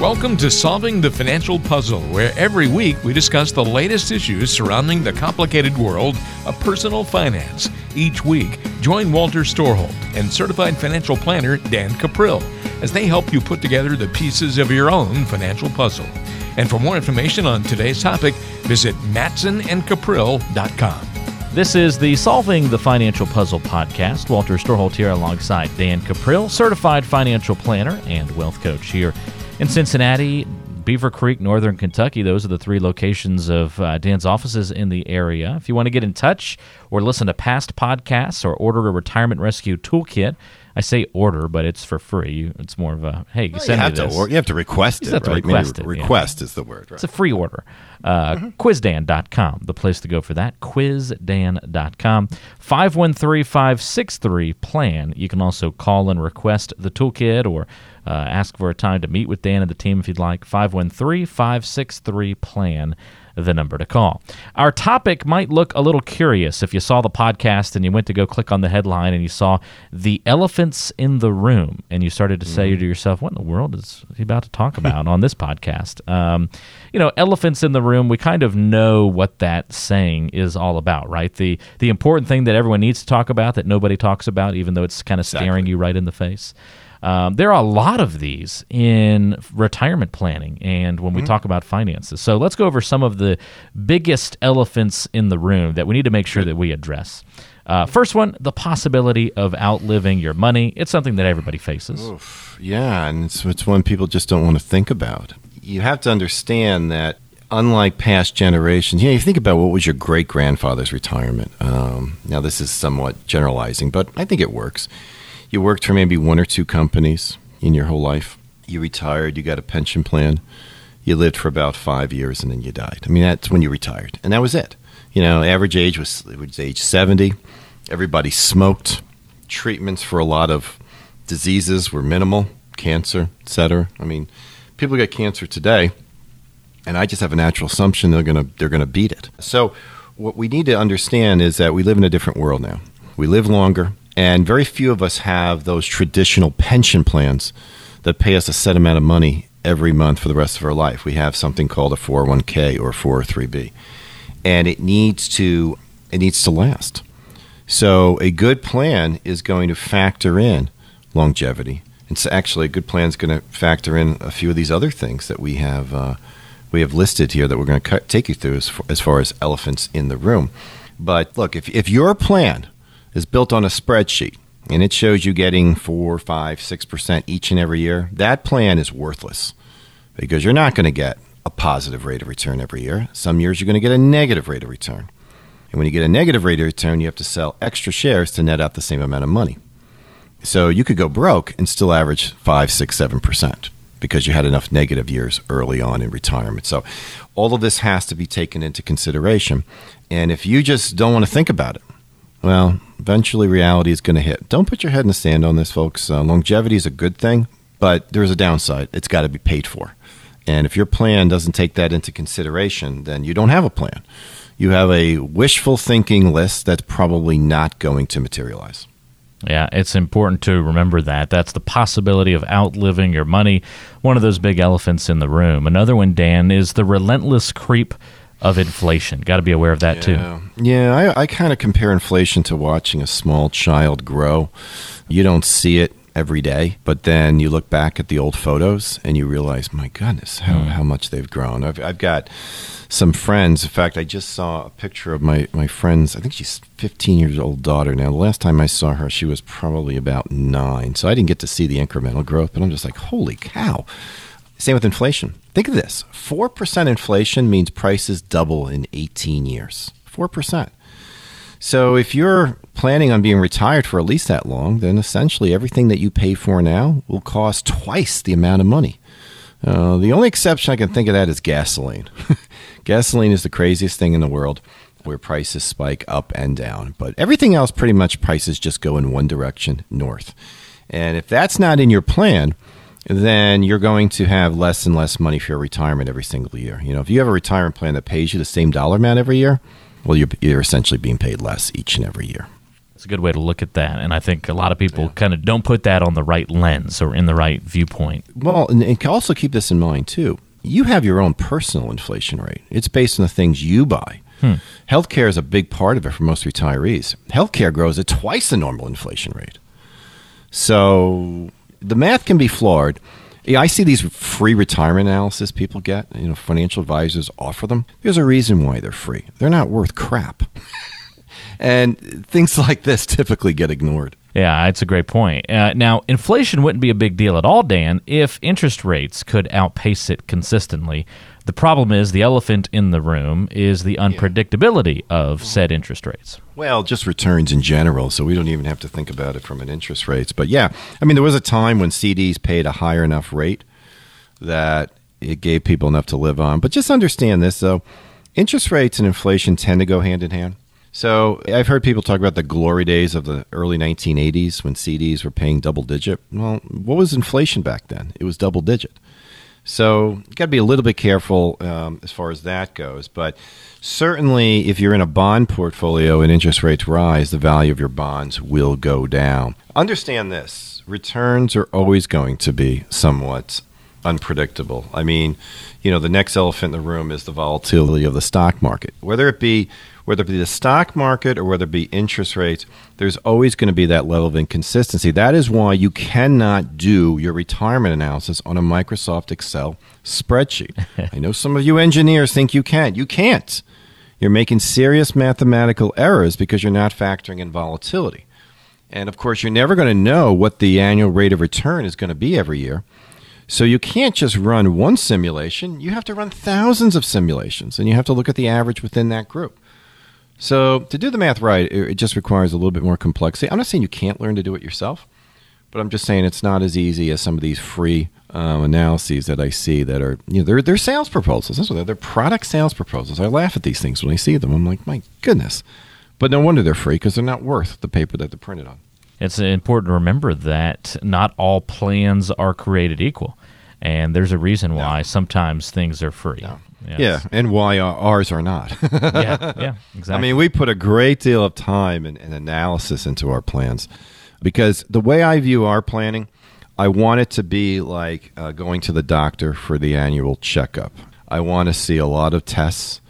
Welcome to Solving the Financial Puzzle, where every week we discuss the latest issues surrounding the complicated world of personal finance. Each week, join Walter Storholt and certified financial planner Dan Cuprill as they help you put together the pieces of your own financial puzzle. And for more information on today's topic, visit matsonandcuprill.com. This is the Solving the Financial Puzzle podcast. Walter Storholt here alongside Dan Cuprill, certified financial planner and wealth coach here in Cincinnati, Beavercreek, Northern Kentucky. Those are the three locations of uh, Dan's offices in the area. If you want to get in touch or listen to past podcasts or order a retirement rescue toolkit, I say order, but it's for free. It's more of a hey, Well, send you me this. to you have to request You it. have to right? request Maybe it, yeah. Request is the word. Right? It's a free order. Uh, Quizdan.com, the place to go for that. Quizdan.com. 513 563 plan. You can also call and request the toolkit or uh, ask for a time to meet with Dan and the team if you'd like. 513 563 plan the number to call. Our topic might look a little curious if you saw the podcast and you went to go click on the headline and you saw the elephants in the room and you started to say to yourself, what in the world is he about to talk about on this podcast? Um, you know, elephants in the room, we kind of know what that saying is all about, right? The the important thing that everyone needs to talk about that nobody talks about, even though it's kind of staring Exactly. you right in the face. Um, there are a lot of these in retirement planning and when we talk about finances. So let's go over some of the biggest elephants in the room that we need to make sure that we address. Uh, first one, the possibility of outliving your money. It's something that everybody faces. Yeah, and it's, it's one people just don't want to think about. You have to understand that, unlike past generations, you know, you think about what was your great grandfather's retirement. Um, now, this is somewhat generalizing, but I think it works. You worked for maybe one or two companies in your whole life. You retired, you got a pension plan. You lived for about five years and then you died. I mean, that's when you retired. And that was it. You know, average age was, was age 70. Everybody smoked. Treatments for a lot of diseases were minimal, cancer, etc. I mean, people get cancer today, and I just have a natural assumption they're gonna they're gonna beat it. So, what we need to understand is that we live in a different world now. We live longer, and very few of us have those traditional pension plans that pay us a set amount of money every month for the rest of our life. We have something called a 401k or 403b, and it needs to it needs to last. So a good plan is going to factor in longevity. It's actually a good plan is going to factor in a few of these other things that we have uh, we have listed here that we're going to cut, take you through as far, as far as elephants in the room. But look, if if your plan is built on a spreadsheet and it shows you getting four, five, six percent each and every year, that plan is worthless because you're not going to get a positive rate of return every year. Some years you're going to get a negative rate of return. And when you get a negative rate of return, you have to sell extra shares to net out the same amount of money. So you could go broke and still average five, six, seven percent because you had enough negative years early on in retirement. So all of this has to be taken into consideration. And if you just don't want to think about it, well, eventually reality is going to hit. Don't put your head in the sand on this, folks. Uh, longevity is a good thing, but there's a downside. It's got to be paid for. And if your plan doesn't take that into consideration, then you don't have a plan. You have a wishful thinking list that's probably not going to materialize. Yeah, it's important to remember that. That's the possibility of outliving your money. One of those big elephants in the room. Another one, Dan, is the relentless creep of inflation. Got to be aware of that too. Yeah, yeah I, I kind of compare inflation to watching a small child grow. You don't see it every day, but then you look back at the old photos and you realize, my goodness, how, hmm. how much they've grown. I've, I've got some friends. In fact, I just saw a picture of my, my friend's, I think she's 15 years old daughter now. The last time I saw her, she was probably about nine. So I didn't get to see the incremental growth, but I'm just like, holy cow. Same with inflation. Think of this 4% inflation means prices double in 18 years. 4%. So if you're planning on being retired for at least that long, then essentially everything that you pay for now will cost twice the amount of money. Uh, the only exception I can think of that is gasoline. gasoline is the craziest thing in the world where prices spike up and down. But everything else, pretty much, prices just go in one direction, north. And if that's not in your plan, then you're going to have less and less money for your retirement every single year. You know, if you have a retirement plan that pays you the same dollar amount every year, well, you're, you're essentially being paid less each and every year. It's a good way to look at that, and I think a lot of people Yeah. kind of don't put that on the right lens or in the right viewpoint. Well, and, and also keep this in mind too. You have your own personal inflation rate. It's based on the things you buy. Hmm. Healthcare is a big part of it for most retirees. Healthcare grows at twice the normal inflation rate. So the math can be flawed. Yeah, I see these free retirement analysis people get. You know, financial advisors offer them. There's a reason why they're free. They're not worth crap. and things like this typically get ignored. Yeah, it's a great point. Uh, now, inflation wouldn't be a big deal at all, Dan, if interest rates could outpace it consistently. The problem is the elephant in the room is the unpredictability of said interest rates. Well, just returns in general, so we don't even have to think about it from an interest rates. But yeah, I mean, there was a time when CDs paid a higher enough rate that it gave people enough to live on. But just understand this, though interest rates and inflation tend to go hand in hand. So I've heard people talk about the glory days of the early 1980s when CDs were paying double digit. Well, what was inflation back then? It was double digit. So you got to be a little bit careful um, as far as that goes. But certainly, if you're in a bond portfolio and interest rates rise, the value of your bonds will go down. Understand this returns are always going to be somewhat unpredictable. I mean, you know, the next elephant in the room is the volatility of the stock market. Whether it be whether it be the stock market or whether it be interest rates, there's always going to be that level of inconsistency. That is why you cannot do your retirement analysis on a Microsoft Excel spreadsheet. I know some of you engineers think you can. You can't. You're making serious mathematical errors because you're not factoring in volatility. And of course, you're never going to know what the annual rate of return is going to be every year. So you can't just run one simulation. You have to run thousands of simulations, and you have to look at the average within that group. So to do the math right, it it just requires a little bit more complexity. I'm not saying you can't learn to do it yourself, but I'm just saying it's not as easy as some of these free um, analyses that I see that are you know they're they're sales proposals. That's what they're, they're product sales proposals. I laugh at these things when I see them. I'm like, my goodness, but no wonder they're free because they're not worth the paper that they're printed on. It's important to remember that not all plans are created equal, and there's a reason why sometimes things are free. Yes. Yeah, and why ours are not. yeah, yeah, exactly. I mean, we put a great deal of time and, and analysis into our plans because the way I view our planning, I want it to be like uh, going to the doctor for the annual checkup. I want to see a lot of tests.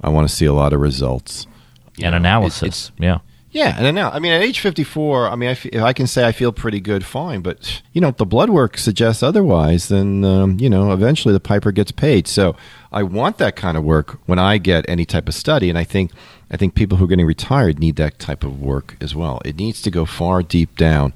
I want to see a lot of results. And know, analysis. it's- yeah. Yeah, and now, I mean, at age 54, I mean, I, if I can say I feel pretty good, fine. But, you know, if the blood work suggests otherwise, then, um, you know, eventually the piper gets paid. So I want that kind of work when I get any type of study. And I think, I think people who are getting retired need that type of work as well. It needs to go far deep down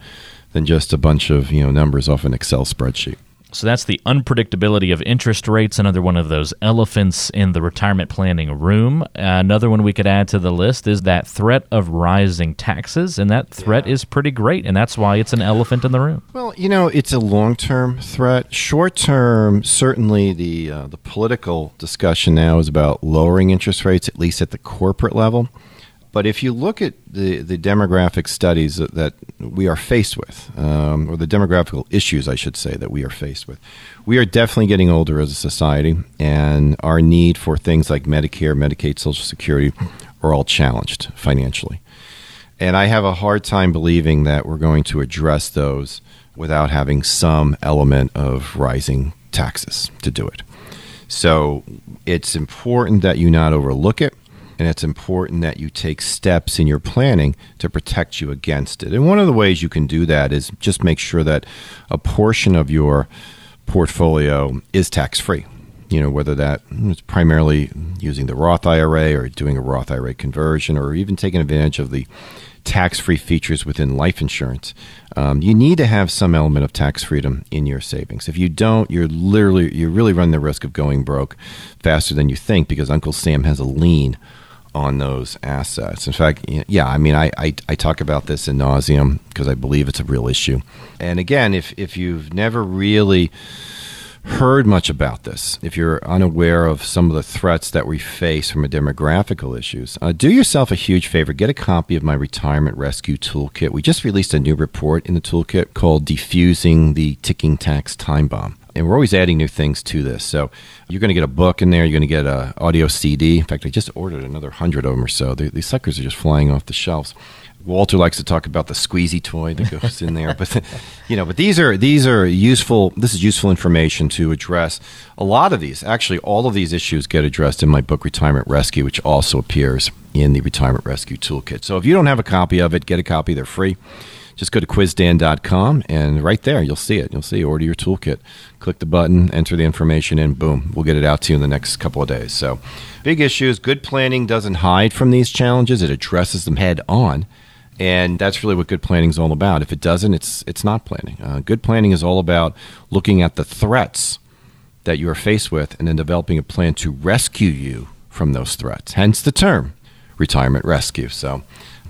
than just a bunch of, you know, numbers off an Excel spreadsheet. So that's the unpredictability of interest rates, another one of those elephants in the retirement planning room. Uh, another one we could add to the list is that threat of rising taxes, and that threat is pretty great, and that's why it's an elephant in the room. Well, you know, it's a long-term threat. Short-term, certainly the uh, the political discussion now is about lowering interest rates, at least at the corporate level. But if you look at the, the demographic studies that, that we are faced with, um, or the demographical issues, I should say, that we are faced with, we are definitely getting older as a society, and our need for things like Medicare, Medicaid, Social Security are all challenged financially. And I have a hard time believing that we're going to address those without having some element of rising taxes to do it. So it's important that you not overlook it, and it's important that you take steps in your planning to protect you against it. And one of the ways you can do that is just make sure that a portion of your portfolio is tax free. You know, whether that is primarily using the Roth IRA or doing a Roth IRA conversion or even taking advantage of the tax free features within life insurance. Um, you need to have some element of tax freedom in your savings. If you don't, you're literally, you really run the risk of going broke faster than you think because Uncle Sam has a lien on those assets. In fact, yeah, I mean, I, I, I talk about this in nauseum because I believe it's a real issue. And again, if, if you've never really heard much about this, if you're unaware of some of the threats that we face from a demographical issues, uh, do yourself a huge favor. Get a copy of my retirement rescue toolkit. We just released a new report in the toolkit called "Defusing the Ticking Tax Time Bomb." And we're always adding new things to this. So you're going to get a book in there. You're going to get a audio CD. In fact, I just ordered another hundred of them or so. They, these suckers are just flying off the shelves. Walter likes to talk about the squeezy toy that goes in there, but you know, but these are these are useful. This is useful information to address a lot of these. Actually, all of these issues get addressed in my book Retirement Rescue, which also appears in the Retirement Rescue Toolkit. So if you don't have a copy of it, get a copy. They're free just go to quizdan.com and right there you'll see it. You'll see order your toolkit. Click the button, enter the information in, boom, we'll get it out to you in the next couple of days. So, big issues. Good planning doesn't hide from these challenges, it addresses them head on. And that's really what good planning is all about. If it doesn't, it's it's not planning. Uh, good planning is all about looking at the threats that you are faced with and then developing a plan to rescue you from those threats. Hence the term retirement rescue. So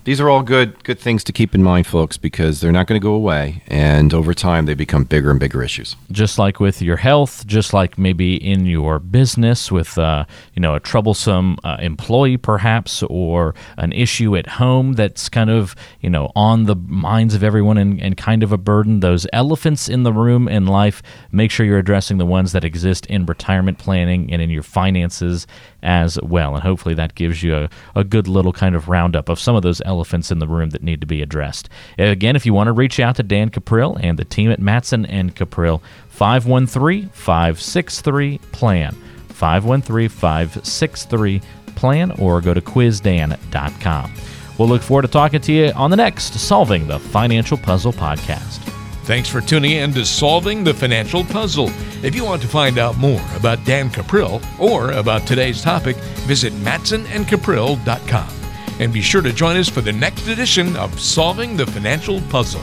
these are all good good things to keep in mind, folks, because they're not going to go away, and over time they become bigger and bigger issues. Just like with your health, just like maybe in your business with uh, you know a troublesome uh, employee, perhaps, or an issue at home that's kind of you know on the minds of everyone and, and kind of a burden. Those elephants in the room in life. Make sure you're addressing the ones that exist in retirement planning and in your finances as well, and hopefully that gives you a, a good little kind of roundup of some of those elephants in the room that need to be addressed. Again, if you want to reach out to Dan Cuprill and the team at Matson and Cuprill, 513 563 PLAN. 513 563 PLAN or go to quizdan.com. We'll look forward to talking to you on the next Solving the Financial Puzzle podcast. Thanks for tuning in to Solving the Financial Puzzle. If you want to find out more about Dan Cuprill or about today's topic, visit matsonandcuprill.com. And be sure to join us for the next edition of Solving the Financial Puzzle.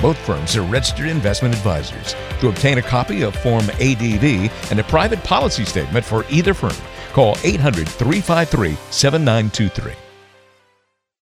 Both firms are registered investment advisors. To obtain a copy of Form ADV and a private policy statement for either firm, call 800 353 7923.